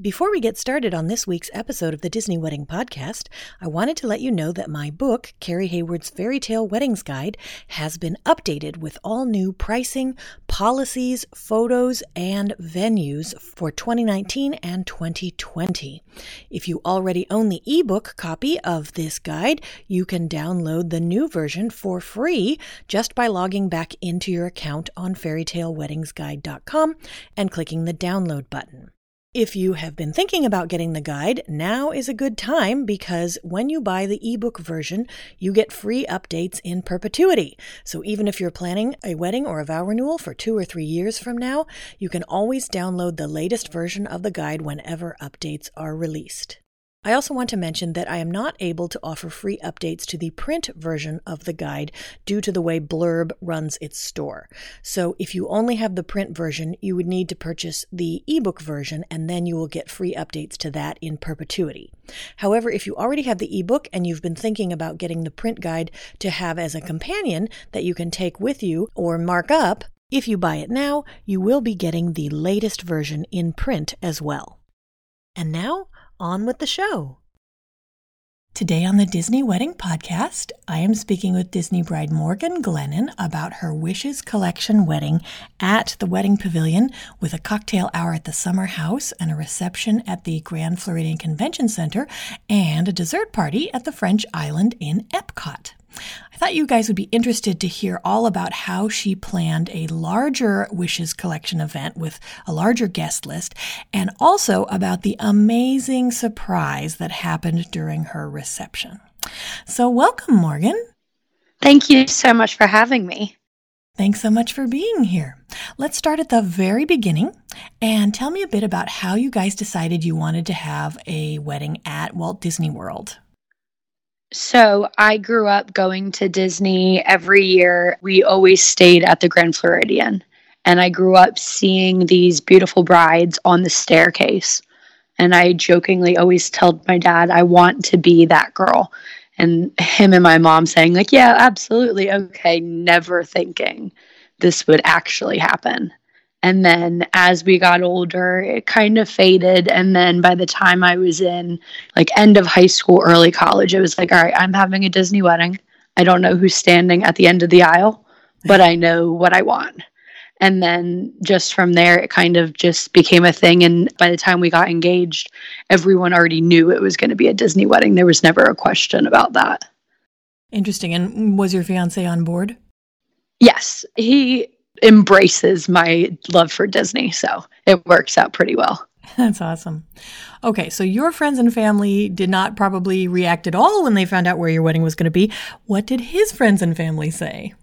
Before we get started on this week's episode of the Disney Wedding Podcast, I wanted to let you know that my book, Carrie Hayward's Fairy Tale Weddings Guide, has been updated with all new pricing, policies, photos, and venues for 2019 and 2020. If you already own the ebook copy of this guide, you can download the new version for free just by logging back into your account on fairytaleweddingsguide.com and clicking the download button. If you have been thinking about getting the guide, now is a good time because when you buy the ebook version, you get free updates in perpetuity. So even if you're planning a wedding or a vow renewal for two or three years from now, you can always download the latest version of the guide whenever updates are released. I also want to mention that I am not able to offer free updates to the print version of the guide due to the way Blurb runs its store. So if you only have the print version, you would need to purchase the ebook version and then you will get free updates to that in perpetuity. However, if you already have the ebook and you've been thinking about getting the print guide to have as a companion that you can take with you or mark up, if you buy it now, you will be getting the latest version in print as well. And now, on with the show. Today on the Disney Wedding Podcast, I am speaking with Disney bride Morgan Glennon about her Wishes Collection wedding at the Wedding Pavilion with a cocktail hour at the Summer House and a reception at the Grand Floridian Convention Center and a dessert party at the French Island in Epcot. I thought you guys would be interested to hear all about how she planned a larger Wishes Collection event with a larger guest list, and also about the amazing surprise that happened during her reception. So, welcome, Morgan. Thank you so much for having me. Thanks so much for being here. Let's start at the very beginning and tell me a bit about how you guys decided you wanted to have a wedding at Walt Disney World. So I grew up going to Disney every year. We always stayed at the Grand Floridian. And I grew up seeing these beautiful brides on the staircase. And I jokingly always told my dad, I want to be that girl. And him and my mom saying, like, yeah, absolutely. Okay. Never thinking this would actually happen. And then as we got older, it kind of faded. And then by the time I was in like end of high school, early college, it was like, all right, I'm having a Disney wedding. I don't know who's standing at the end of the aisle, but I know what I want. And then just from there, it kind of just became a thing. And by the time we got engaged, everyone already knew it was going to be a Disney wedding. There was never a question about that. Interesting. And was your fiance on board? Yes. He embraces my love for Disney. So it works out pretty well. That's awesome. Okay, so your friends and family did not probably react at all when they found out where your wedding was going to be. What did his friends and family say?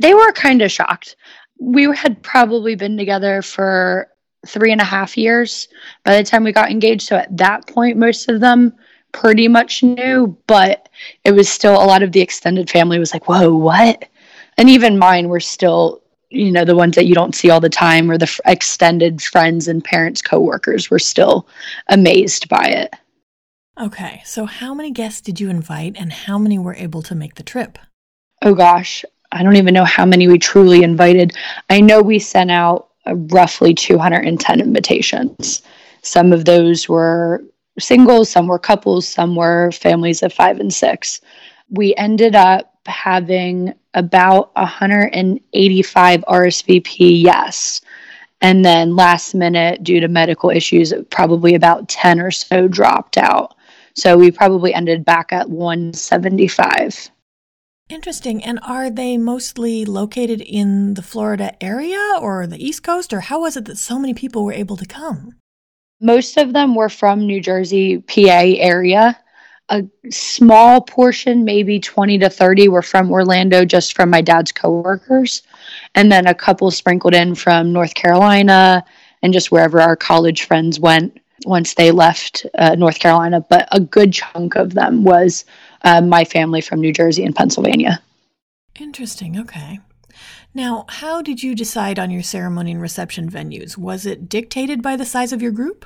They were kind of shocked. We had probably been together for three and a half years by the time we got engaged. So at that point, most of them pretty much knew, but it was still a lot of the extended family was like, whoa, what? And even mine were still you know the ones that you don't see all the time or the f- extended friends and parents coworkers were still amazed by it. Okay so how many guests did you invite and how many were able to make the trip? Oh gosh i don't even know how many we truly invited. I know we sent out uh, roughly 210 invitations. Some of those were singles some were couples some were families of five and six. We ended up having about 185 RSVP yes. And then last minute, due to medical issues, probably about 10 or so dropped out. So we probably ended back at 175. Interesting. And are they mostly located in the Florida area or the East Coast, or how was it that so many people were able to come? Most of them were from New Jersey, PA area. A small portion, maybe 20 to 30, were from Orlando, just from my dad's coworkers. And then a couple sprinkled in from North Carolina and just wherever our college friends went once they left uh, North Carolina. But a good chunk of them was uh, my family from New Jersey and Pennsylvania. Interesting. Okay. Now, how did you decide on your ceremony and reception venues? Was it dictated by the size of your group?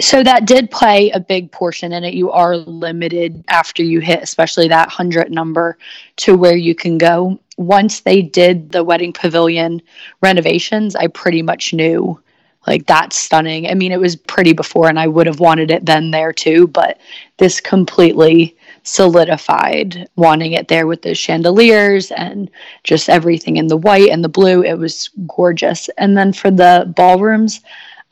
So that did play a big portion in it. You are limited after you hit, especially that 100 number, to where you can go. Once they did the wedding pavilion renovations, I pretty much knew like that's stunning. I mean, it was pretty before, and I would have wanted it then there too, but this completely solidified wanting it there with the chandeliers and just everything in the white and the blue. It was gorgeous. And then for the ballrooms,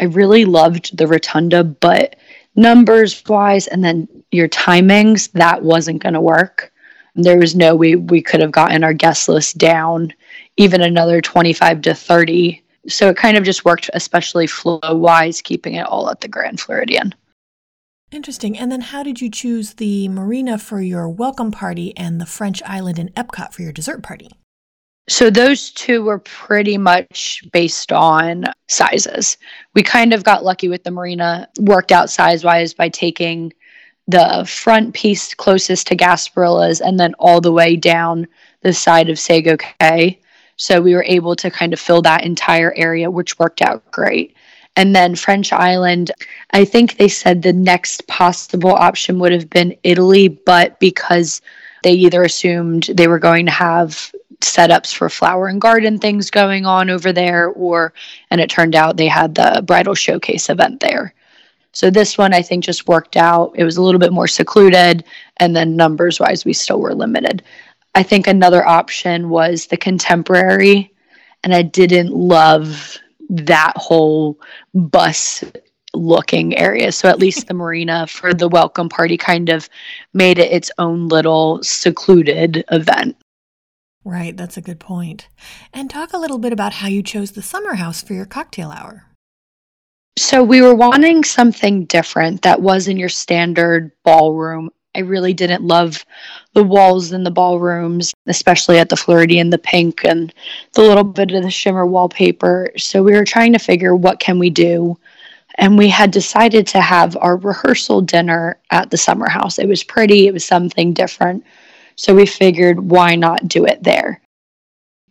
I really loved the rotunda, but numbers wise and then your timings, that wasn't going to work. There was no way we could have gotten our guest list down even another 25 to 30. So it kind of just worked, especially flow wise, keeping it all at the Grand Floridian. Interesting. And then how did you choose the marina for your welcome party and the French island in Epcot for your dessert party? So those two were pretty much based on sizes. We kind of got lucky with the marina, worked out size wise by taking the front piece closest to Gasparilla's and then all the way down the side of Sago Cay. So we were able to kind of fill that entire area, which worked out great. And then French Island, I think they said the next possible option would have been Italy, but because they either assumed they were going to have setups for flower and garden things going on over there, or, and it turned out they had the bridal showcase event there. So this one, I think, just worked out. It was a little bit more secluded, and then numbers wise, we still were limited. I think another option was the contemporary, and I didn't love that whole bus looking area. So at least the marina for the welcome party kind of made it its own little secluded event. Right, that's a good point. And talk a little bit about how you chose the summer house for your cocktail hour. So we were wanting something different that wasn't your standard ballroom. I really didn't love the walls in the ballrooms, especially at the Floridian, the pink and the little bit of the shimmer wallpaper. So we were trying to figure what can we do. And we had decided to have our rehearsal dinner at the summer house. It was pretty, it was something different. So we figured why not do it there?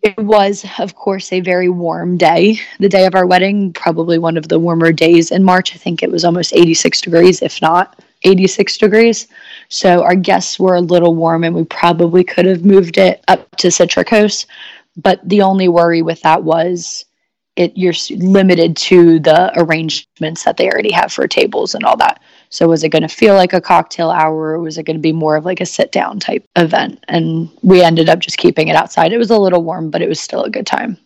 It was, of course, a very warm day. The day of our wedding, probably one of the warmer days in March. I think it was almost 86 degrees, if not 86 degrees. So our guests were a little warm and we probably could have moved it up to Citricos. But the only worry with that was it you're limited to the arrangements that they already have for tables and all that. So was it going to feel like a cocktail hour or was it going to be more of like a sit down type event? And we ended up just keeping it outside. It was a little warm, but it was still a good time.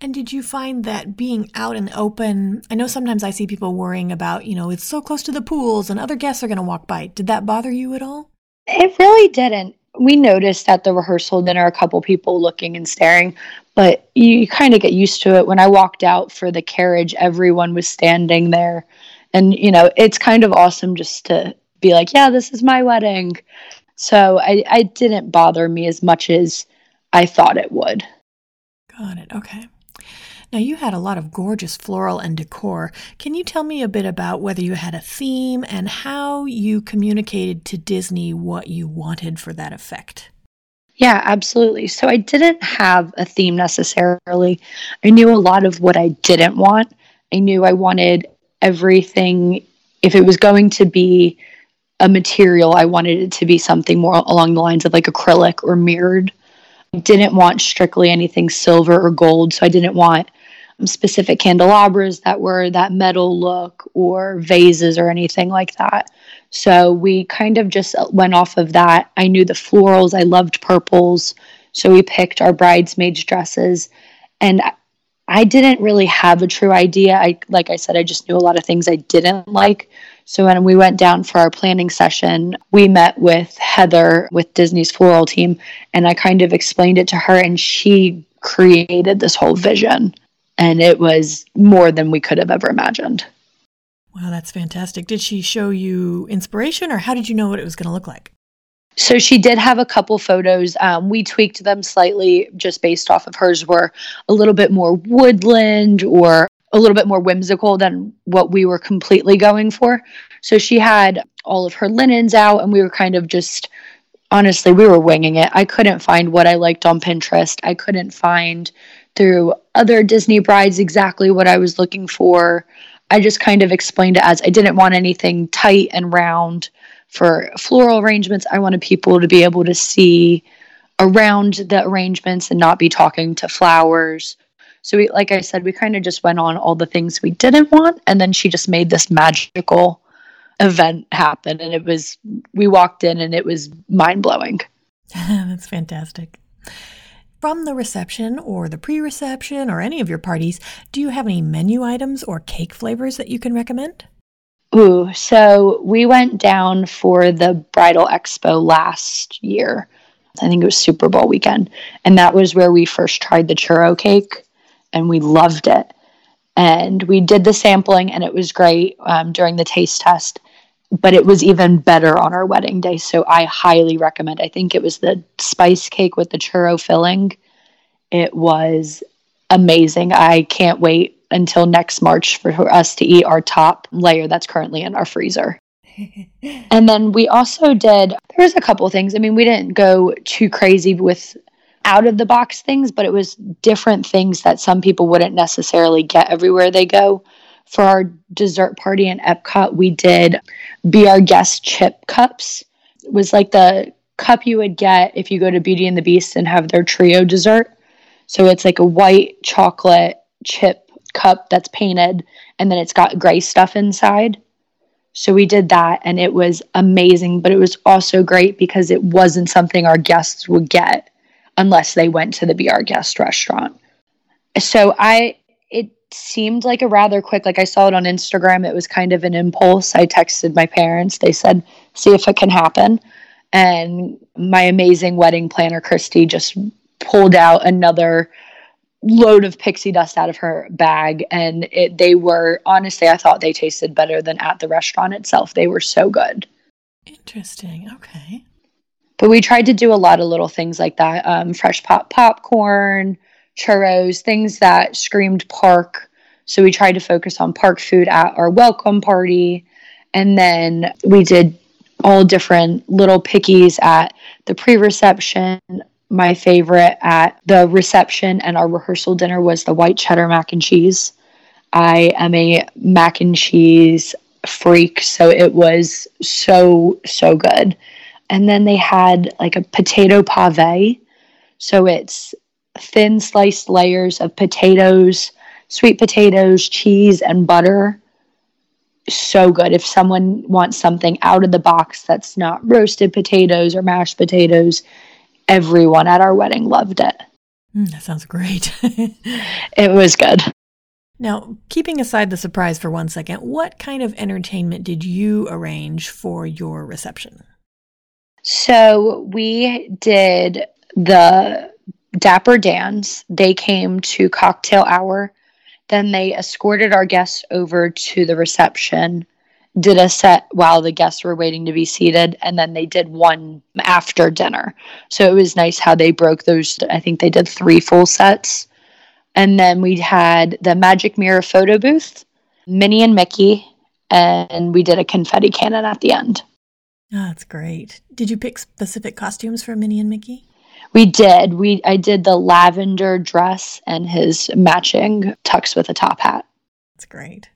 And did you find that being out in the open, I know sometimes I see people worrying about, you know, it's so close to the pools and other guests are going to walk by. Did that bother you at all? It really didn't. We noticed at the rehearsal dinner a couple people looking and staring, but you kind of get used to it. When I walked out for the carriage, everyone was standing there. And, you know, it's kind of awesome just to be like, yeah, this is my wedding. So I, I didn't bother me as much as I thought it would. Got it. Okay. Now, you had a lot of gorgeous floral and decor. Can you tell me a bit about whether you had a theme and how you communicated to Disney what you wanted for that effect? Yeah, absolutely. So I didn't have a theme necessarily. I knew a lot of what I didn't want. I knew I wanted everything, if it was going to be a material, I wanted it to be something more along the lines of like acrylic or mirrored. I didn't want strictly anything silver or gold. So I didn't want um, specific candelabras that were that metal look or vases or anything like that. So we kind of just went off of that. I knew the florals, I loved purples. So we picked our bridesmaids' dresses. And I didn't really have a true idea. I like I said, I just knew a lot of things I didn't like. So when we went down for our planning session, we met with Heather with Disney's floral team, and I kind of explained it to her, and she created this whole vision and it was more than we could have ever imagined. Wow, that's fantastic. Did she show you inspiration or how did you know what it was going to look like? So she did have a couple photos. Um, we tweaked them slightly just based off of hers were a little bit more woodland or a little bit more whimsical than what we were completely going for. So she had all of her linens out and we were kind of just honestly, we were winging it. I couldn't find what I liked on Pinterest. I couldn't find through other Disney brides exactly what I was looking for. I just kind of explained it as I didn't want anything tight and round for floral arrangements. I wanted people to be able to see around the arrangements and not be talking to flowers. So we like I said we kind of just went on all the things we didn't want and then she just made this magical event happen and it was we walked in and it was mind-blowing. That's fantastic. From the reception or the pre reception or any of your parties, do you have any menu items or cake flavors that you can recommend? Ooh, so we went down for the bridal expo last year. I think it was Super Bowl weekend. And that was where we first tried the churro cake and we loved it. And we did the sampling and it was great um, during the taste test, but it was even better on our wedding day. So I highly recommend. I think it was the spice cake with the churro filling. It was amazing. I can't wait until next March for us to eat our top layer that's currently in our freezer. and then we also did there was a couple things. I mean, we didn't go too crazy with out of the box things, but it was different things that some people wouldn't necessarily get everywhere they go. For our dessert party in Epcot, we did be our guest chip cups. It was like the cup you would get if you go to Beauty and the Beast and have their trio dessert. So it's like a white chocolate chip cup that's painted and then it's got gray stuff inside. So we did that and it was amazing, but it was also great because it wasn't something our guests would get unless they went to the Our Guest restaurant. So I it seemed like a rather quick like I saw it on Instagram. It was kind of an impulse. I texted my parents. They said, "See if it can happen." And my amazing wedding planner Christy just pulled out another load of pixie dust out of her bag and it, they were honestly I thought they tasted better than at the restaurant itself. They were so good. Interesting. Okay. But we tried to do a lot of little things like that um, fresh pop popcorn, churros, things that screamed park. So we tried to focus on park food at our welcome party. And then we did all different little pickies at the pre reception. My favorite at the reception and our rehearsal dinner was the white cheddar mac and cheese. I am a mac and cheese freak, so it was so, so good. And then they had like a potato pave. So it's thin sliced layers of potatoes, sweet potatoes, cheese, and butter. So good. If someone wants something out of the box that's not roasted potatoes or mashed potatoes, everyone at our wedding loved it. Mm, that sounds great. it was good. Now, keeping aside the surprise for one second, what kind of entertainment did you arrange for your reception? So we did the Dapper Dans. They came to cocktail hour. Then they escorted our guests over to the reception, did a set while the guests were waiting to be seated, and then they did one after dinner. So it was nice how they broke those. I think they did three full sets. And then we had the Magic Mirror photo booth, Minnie and Mickey, and we did a confetti cannon at the end. Oh, that's great. Did you pick specific costumes for Minnie and Mickey? We did. We I did the lavender dress and his matching tux with a top hat. That's great.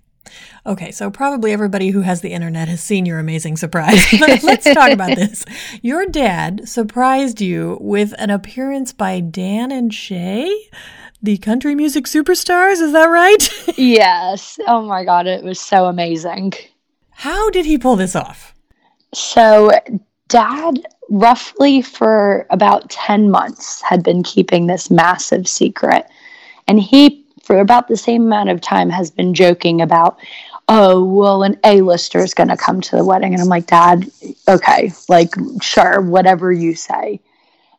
Okay, so probably everybody who has the internet has seen your amazing surprise. let's talk about this. Your dad surprised you with an appearance by Dan and Shay, the country music superstars. Is that right? yes. Oh my God, it was so amazing. How did he pull this off? So, dad, roughly for about 10 months, had been keeping this massive secret. And he, for about the same amount of time, has been joking about, oh, well, an A lister is going to come to the wedding. And I'm like, Dad, okay, like, sure, whatever you say.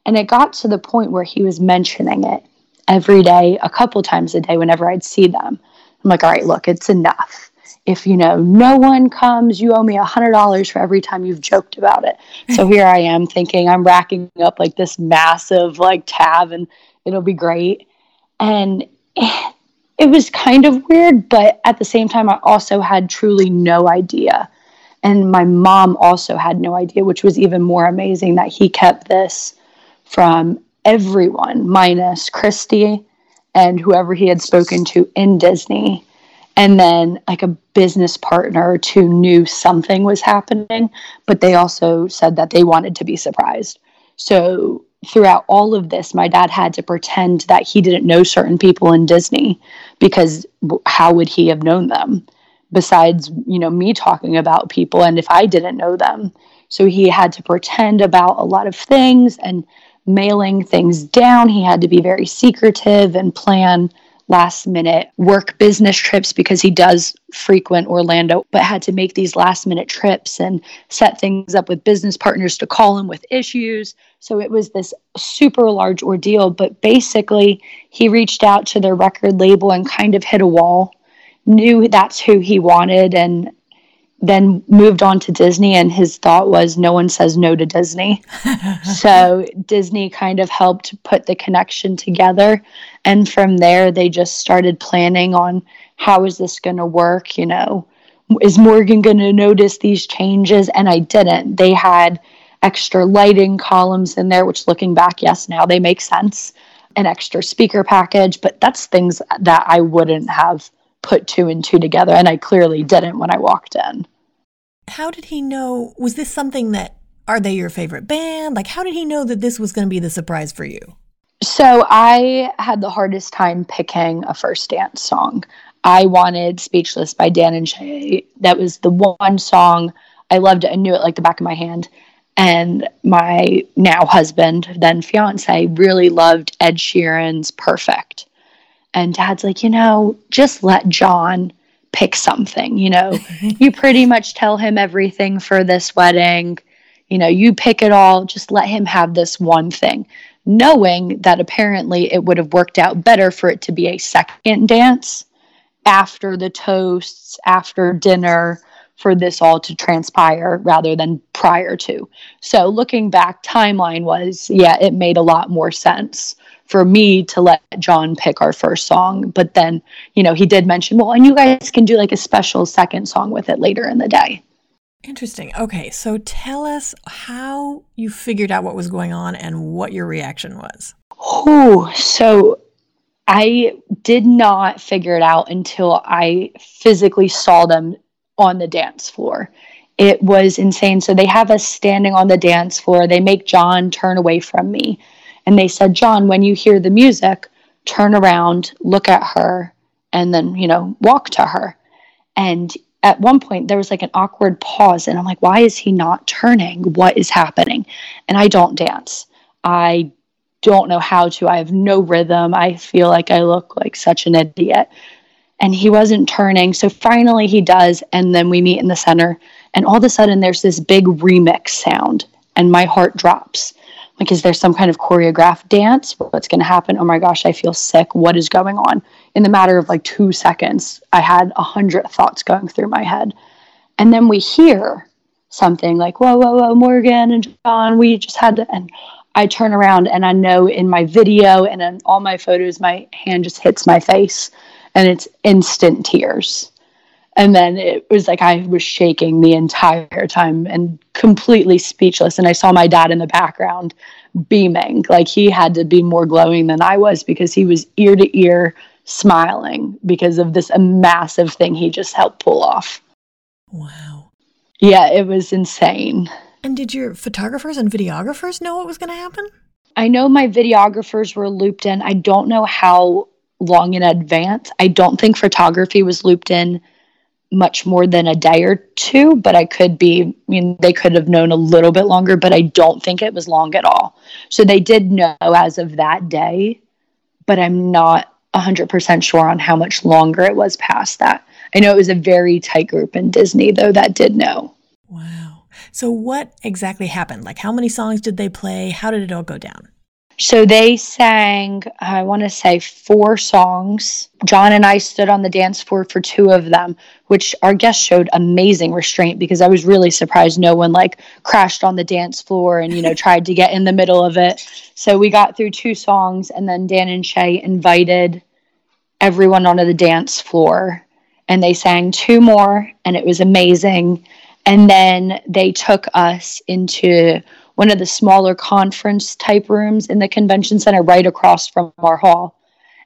And it got to the point where he was mentioning it every day, a couple times a day, whenever I'd see them. I'm like, all right, look, it's enough. if you know no one comes you owe me a hundred dollars for every time you've joked about it so here i am thinking i'm racking up like this massive like tab and it'll be great and it was kind of weird but at the same time i also had truly no idea. And my mom also had no idea which was even more amazing that he kept this from everyone minus christy and whoever he had spoken to in disney. And then like a business partner or two knew something was happening but they also said that they wanted to be surprised. So throughout all of this my dad had to pretend that he didn't know certain people in disney because how would he have known them? Besides you know me talking about people and if i didn't know them. So he had to pretend about a lot of things and mailing things down. He had to be very secretive and plan last minute work business trips because he does frequent Orlando, but had to make these last minute trips and set things up with business partners to call him with issues. So it was this super large ordeal. But basically, he reached out to their record label and kind of hit a wall, knew that's who he wanted, and then moved on to Disney, and his thought was no one says no to Disney. so Disney kind of helped put the connection together. And from there, they just started planning on how is this going to work? You know, is Morgan going to notice these changes? And I didn't. They had extra lighting columns in there, which looking back, yes, now they make sense. An extra speaker package, but that's things that I wouldn't have put two and two together, and I clearly didn't when I walked in. How did he know? Was this something that, are they your favorite band? Like, how did he know that this was going to be the surprise for you? So I had the hardest time picking a first dance song. I wanted Speechless by Dan and Shay. That was the one song I loved it. I knew it like the back of my hand. And my now husband, then fiance, really loved Ed Sheeran's Perfect. And dad's like, you know, just let John pick something, you know. you pretty much tell him everything for this wedding. You know, you pick it all, just let him have this one thing, knowing that apparently it would have worked out better for it to be a second dance after the toasts, after dinner, for this all to transpire rather than prior to. So looking back, timeline was, yeah, it made a lot more sense for me to let John pick our first song. But then, you know, he did mention, well, and you guys can do like a special second song with it later in the day. Interesting. Okay. So tell us how you figured out what was going on and what your reaction was. Oh, so I did not figure it out until I physically saw them on the dance floor. It was insane. So they have us standing on the dance floor. They make John turn away from me. And they said, John, when you hear the music, turn around, look at her, and then, you know, walk to her. And at one point, there was like an awkward pause. And I'm like, why is he not turning? What is happening? And I don't dance. I don't know how to. I have no rhythm. I feel like I look like such an idiot. And he wasn't turning. So finally he does. And then we meet in the center. And all of a sudden, there's this big remix sound. And my heart drops like is there some kind of choreographed dance what's going to happen oh my gosh i feel sick what is going on in the matter of like two seconds i had a hundred thoughts going through my head and then we hear something like whoa whoa whoa morgan and john we just had to and i turn around and i know in my video and in all my photos my hand just hits my face and it's instant tears and then it was like I was shaking the entire time and completely speechless. And I saw my dad in the background beaming. Like he had to be more glowing than I was because he was ear to ear smiling because of this massive thing he just helped pull off. Wow. Yeah, it was insane. And did your photographers and videographers know what was going to happen? I know my videographers were looped in. I don't know how long in advance. I don't think photography was looped in much more than a day or two, but I could be, I mean, they could have known a little bit longer, but I don't think it was long at all. So they did know as of that day, but I'm not 100% sure on how much longer it was past that. I know it was a very tight group in Disney, though, that did know. Wow. So what exactly happened? Like, how many songs did they play? How did it all go down? So they sang, I want to say, four songs. John and I stood on the dance floor for two of them, which our guests showed amazing restraint because I was really surprised no one like crashed on the dance floor and, you know, tried to get in the middle of it. So we got through two songs and then Dan and Shay invited everyone onto the dance floor and they sang two more and it was amazing. And then they took us into one of the smaller conference type rooms in the convention center right across from our hall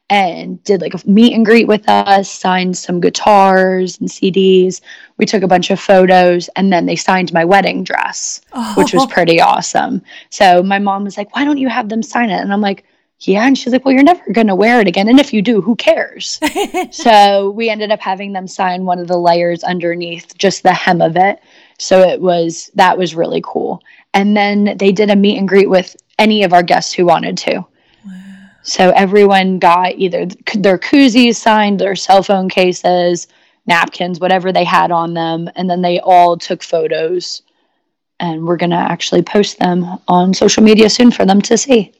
and did like a meet and greet with us, signed some guitars and CDs. We took a bunch of photos and then they signed my wedding dress, oh. which was oh. pretty awesome. So my mom was like, Why don't you have them sign it? And I'm like, yeah. And she's like, well, you're never going to wear it again. And if you do, who cares? so we ended up having them sign one of the layers underneath just the hem of it. So it was, that was really cool. And then they did a meet and greet with any of our guests who wanted to. So everyone got either their koozies signed, their cell phone cases, napkins, whatever they had on them. And then they all took photos. And we're going to actually post them on social media soon for them to see.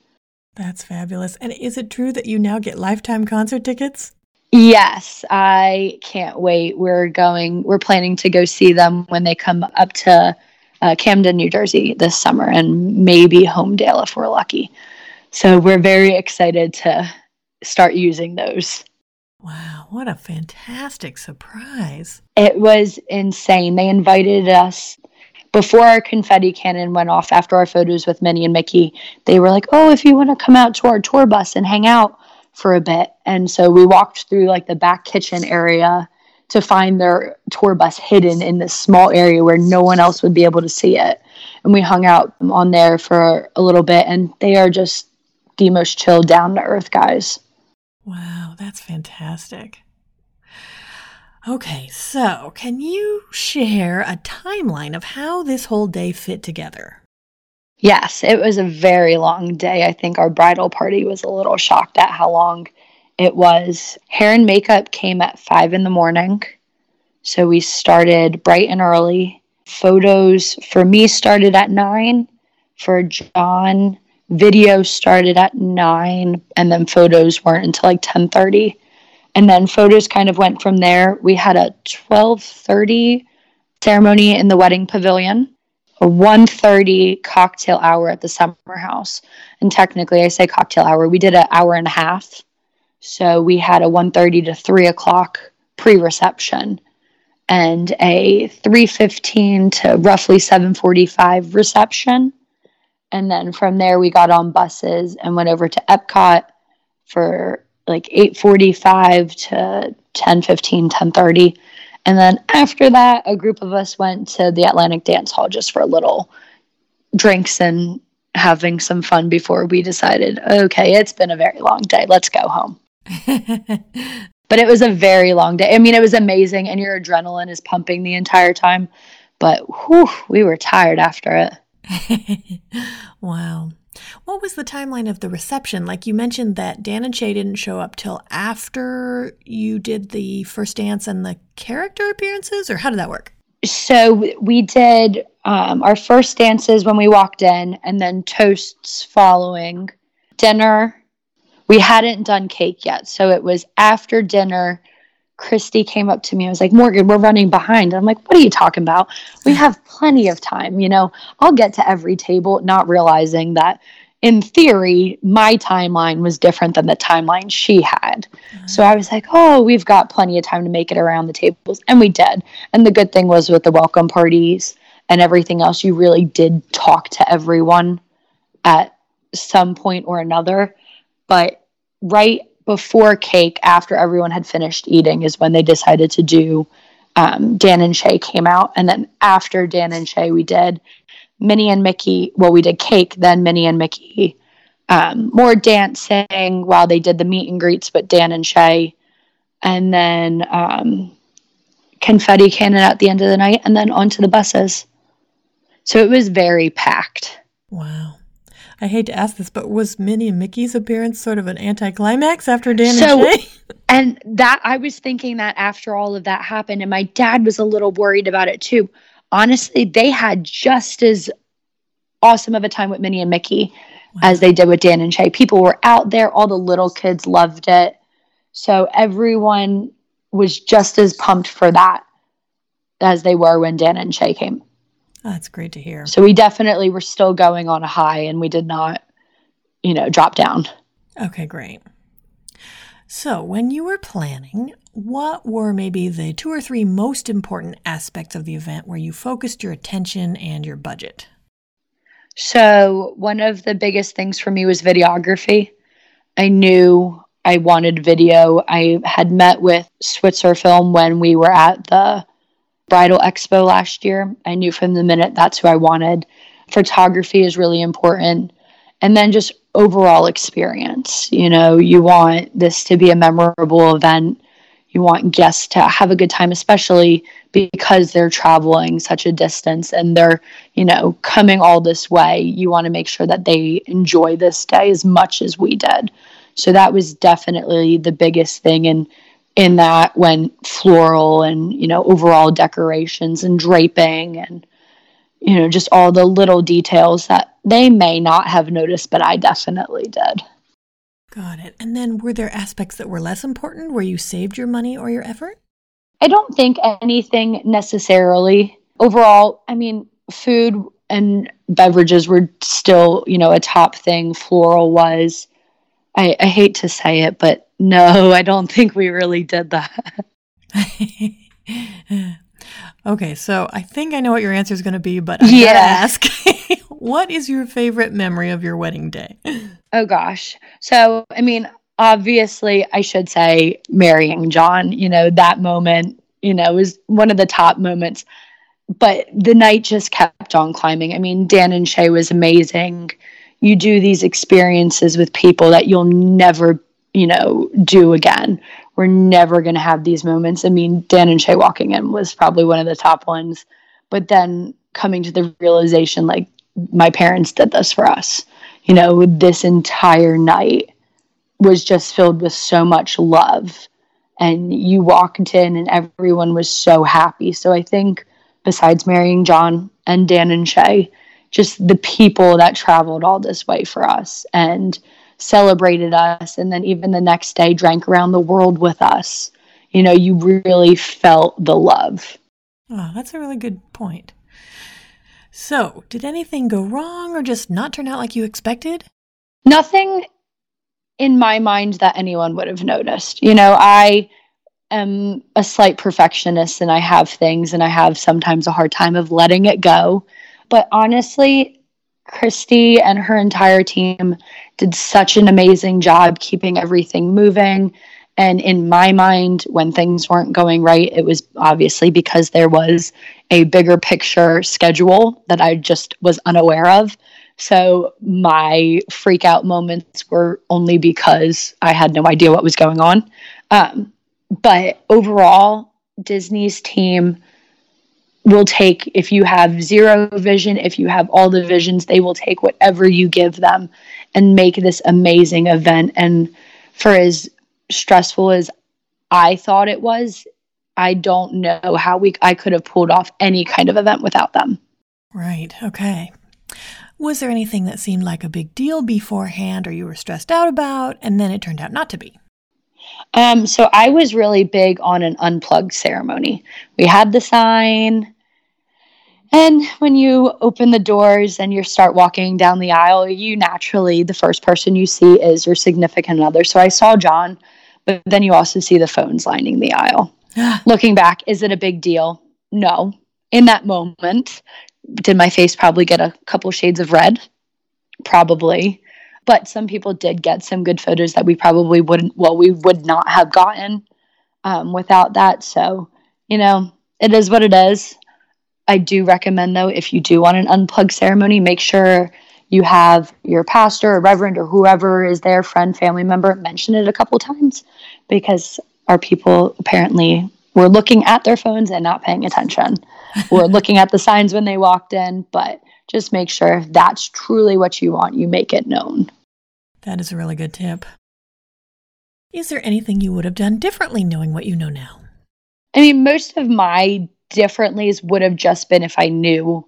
That's fabulous. And is it true that you now get lifetime concert tickets? Yes, I can't wait. We're going, we're planning to go see them when they come up to uh, Camden, New Jersey this summer, and maybe Holmdel if we're lucky. So we're very excited to start using those. Wow, what a fantastic surprise! It was insane. They invited us before our confetti cannon went off after our photos with Minnie and Mickey. They were like, "Oh, if you want to come out to our tour bus and hang out for a bit." And so we walked through like the back kitchen area to find their tour bus hidden in this small area where no one else would be able to see it. And we hung out on there for a little bit, and they are just the most chilled, down to earth guys. Wow, that's fantastic. Okay, so can you share a timeline of how this whole day fit together? Yes, it was a very long day. I think our bridal party was a little shocked at how long it was hair and makeup came at five in the morning. So we started bright and early. Photos for me started at nine. For John, video started at nine, and then photos weren't until like ten thirty. And then photos kind of went from there. We had a twelve thirty ceremony in the wedding pavilion, a 1.30 cocktail hour at the summer house. And technically, I say cocktail hour. We did an hour and a half so we had a 1.30 to 3 o'clock pre-reception and a 3.15 to roughly 7.45 reception. And then from there, we got on buses and went over to Epcot for like 8.45 to 10.15, 10.30. And then after that, a group of us went to the Atlantic Dance Hall just for a little drinks and having some fun before we decided, okay, it's been a very long day. Let's go home. but it was a very long day. I mean, it was amazing, and your adrenaline is pumping the entire time. But whew, we were tired after it. wow. What was the timeline of the reception? Like you mentioned that Dan and Shay didn't show up till after you did the first dance and the character appearances, or how did that work? So we did um, our first dances when we walked in, and then toasts following dinner, we hadn't done cake yet. So it was after dinner. Christy came up to me I was like, Morgan, we're running behind. I'm like, what are you talking about? We have plenty of time. You know, I'll get to every table, not realizing that in theory, my timeline was different than the timeline she had. Mm-hmm. So I was like, oh, we've got plenty of time to make it around the tables. And we did. And the good thing was with the welcome parties and everything else, you really did talk to everyone at some point or another. But right before cake, after everyone had finished eating, is when they decided to do um, Dan and Shay came out. And then after Dan and Shay, we did Minnie and Mickey. Well, we did cake, then Minnie and Mickey. Um, more dancing while they did the meet and greets, but Dan and Shay. And then um, confetti cannon at the end of the night, and then onto the buses. So it was very packed. Wow. I hate to ask this, but was Minnie and Mickey's appearance sort of an anticlimax after Dan so, and Shay? and that I was thinking that after all of that happened, and my dad was a little worried about it too. Honestly, they had just as awesome of a time with Minnie and Mickey wow. as they did with Dan and Shay. People were out there, all the little kids loved it. So everyone was just as pumped for that as they were when Dan and Shay came. Oh, that's great to hear. So we definitely were still going on a high and we did not, you know, drop down. Okay, great. So, when you were planning, what were maybe the two or three most important aspects of the event where you focused your attention and your budget? So, one of the biggest things for me was videography. I knew I wanted video. I had met with Switzer Film when we were at the Bridal Expo last year. I knew from the minute that's who I wanted. Photography is really important. And then just overall experience. You know, you want this to be a memorable event. You want guests to have a good time, especially because they're traveling such a distance and they're, you know, coming all this way. You want to make sure that they enjoy this day as much as we did. So that was definitely the biggest thing. And in that went floral and, you know, overall decorations and draping and, you know, just all the little details that they may not have noticed, but I definitely did. Got it. And then were there aspects that were less important where you saved your money or your effort? I don't think anything necessarily. Overall, I mean, food and beverages were still, you know, a top thing. Floral was. I, I hate to say it, but no, I don't think we really did that. Okay, so I think I know what your answer is going to be, but I yeah. gotta ask, what is your favorite memory of your wedding day? Oh gosh, so I mean, obviously, I should say marrying John. You know that moment, you know, was one of the top moments. But the night just kept on climbing. I mean, Dan and Shay was amazing. You do these experiences with people that you'll never, you know, do again we're never going to have these moments. I mean, Dan and Shay walking in was probably one of the top ones, but then coming to the realization like my parents did this for us. You know, this entire night was just filled with so much love. And you walked in and everyone was so happy. So I think besides marrying John and Dan and Shay, just the people that traveled all this way for us and celebrated us and then even the next day drank around the world with us. You know, you really felt the love. Oh, that's a really good point. So, did anything go wrong or just not turn out like you expected? Nothing in my mind that anyone would have noticed. You know, I am a slight perfectionist and I have things and I have sometimes a hard time of letting it go. But honestly, Christy and her entire team did such an amazing job keeping everything moving. And in my mind, when things weren't going right, it was obviously because there was a bigger picture schedule that I just was unaware of. So my freak out moments were only because I had no idea what was going on. Um, but overall, Disney's team will take if you have zero vision if you have all the visions they will take whatever you give them and make this amazing event. And for as stressful as i thought it was i don't know how we i could have pulled off any kind of event without them. Right. Okay. Was there anything that seemed like a big deal beforehand or you were stressed out about and then it turned out not to be? Um, so I was really big on an unplugged ceremony. We had the sign, and when you open the doors and you start walking down the aisle, you naturally, the first person you see is your significant other. So I saw John, but then you also see the phones lining the aisle. Looking back, is it a big deal? No. In that moment, did my face probably get a couple shades of red? Probably. But some people did get some good photos that we probably wouldn't, well, we would not have gotten um, without that. So, you know, it is what it is. I do recommend, though, if you do want an unplugged ceremony, make sure you have your pastor or reverend or whoever is there, friend, family member, mention it a couple times because our people apparently were looking at their phones and not paying attention. we're looking at the signs when they walked in, but just make sure if that's truly what you want, you make it known. That is a really good tip. Is there anything you would have done differently knowing what you know now? I mean, most of my differentlies would have just been if I knew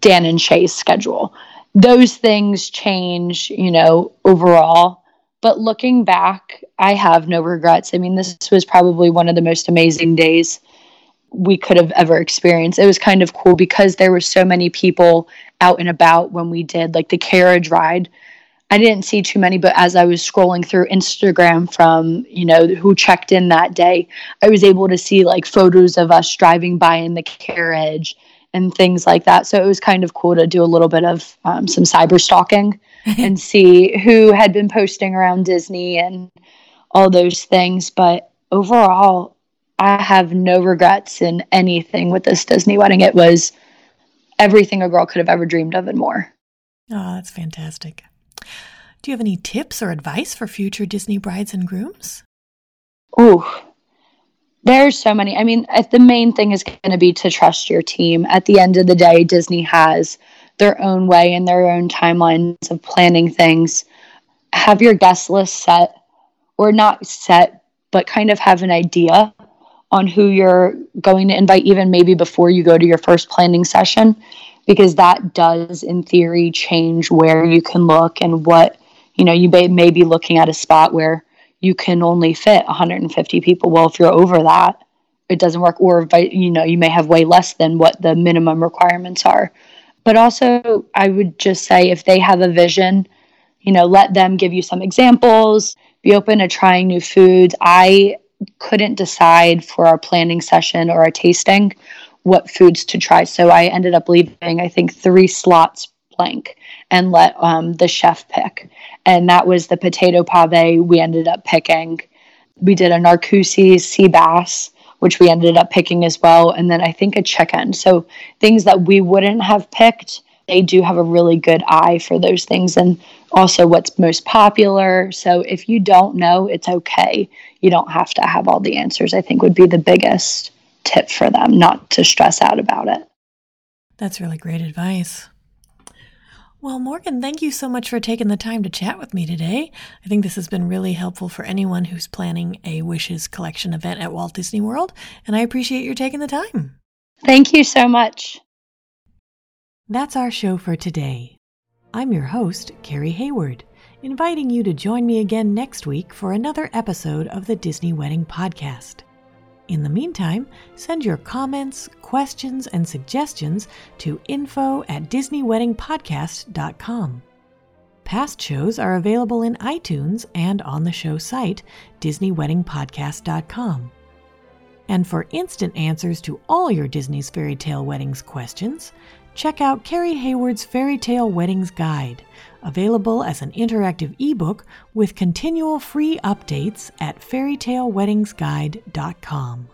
Dan and Shay's schedule. those things change, you know, overall. But looking back, I have no regrets. I mean, this was probably one of the most amazing days we could have ever experienced. It was kind of cool because there were so many people out and about when we did like the carriage ride. I didn't see too many, but as I was scrolling through Instagram from, you know, who checked in that day, I was able to see like photos of us driving by in the carriage and things like that. So it was kind of cool to do a little bit of um, some cyber stalking and see who had been posting around Disney and all those things. But overall, I have no regrets in anything with this Disney wedding. It was everything a girl could have ever dreamed of and more. Oh, that's fantastic. Do you have any tips or advice for future Disney brides and grooms? Ooh, there's so many. I mean, uh, the main thing is going to be to trust your team. At the end of the day, Disney has their own way and their own timelines of planning things. Have your guest list set, or not set, but kind of have an idea on who you're going to invite, even maybe before you go to your first planning session, because that does, in theory, change where you can look and what, you know, you may, may be looking at a spot where you can only fit 150 people. Well, if you're over that, it doesn't work. Or, you know, you may have way less than what the minimum requirements are. But also, I would just say if they have a vision, you know, let them give you some examples, be open to trying new foods. I couldn't decide for our planning session or our tasting what foods to try. So I ended up leaving, I think, three slots blank and let um, the chef pick. And that was the potato pave we ended up picking. We did a Narcoossee's sea bass, which we ended up picking as well. And then I think a chicken. So things that we wouldn't have picked, they do have a really good eye for those things. And also what's most popular. So if you don't know, it's okay. You don't have to have all the answers, I think would be the biggest tip for them, not to stress out about it. That's really great advice. Well, Morgan, thank you so much for taking the time to chat with me today. I think this has been really helpful for anyone who's planning a Wishes collection event at Walt Disney World, and I appreciate your taking the time. Thank you so much. That's our show for today. I'm your host, Carrie Hayward, inviting you to join me again next week for another episode of the Disney Wedding Podcast. In the meantime, send your comments, questions, and suggestions to info at DisneyWeddingPodcast.com. Past shows are available in iTunes and on the show site, DisneyWeddingPodcast.com. And for instant answers to all your Disney's Fairy Tale Weddings questions, check out Carrie Hayward's Fairy Tale Weddings Guide, available as an interactive ebook with continual free updates at fairytaleweddingsguide.com.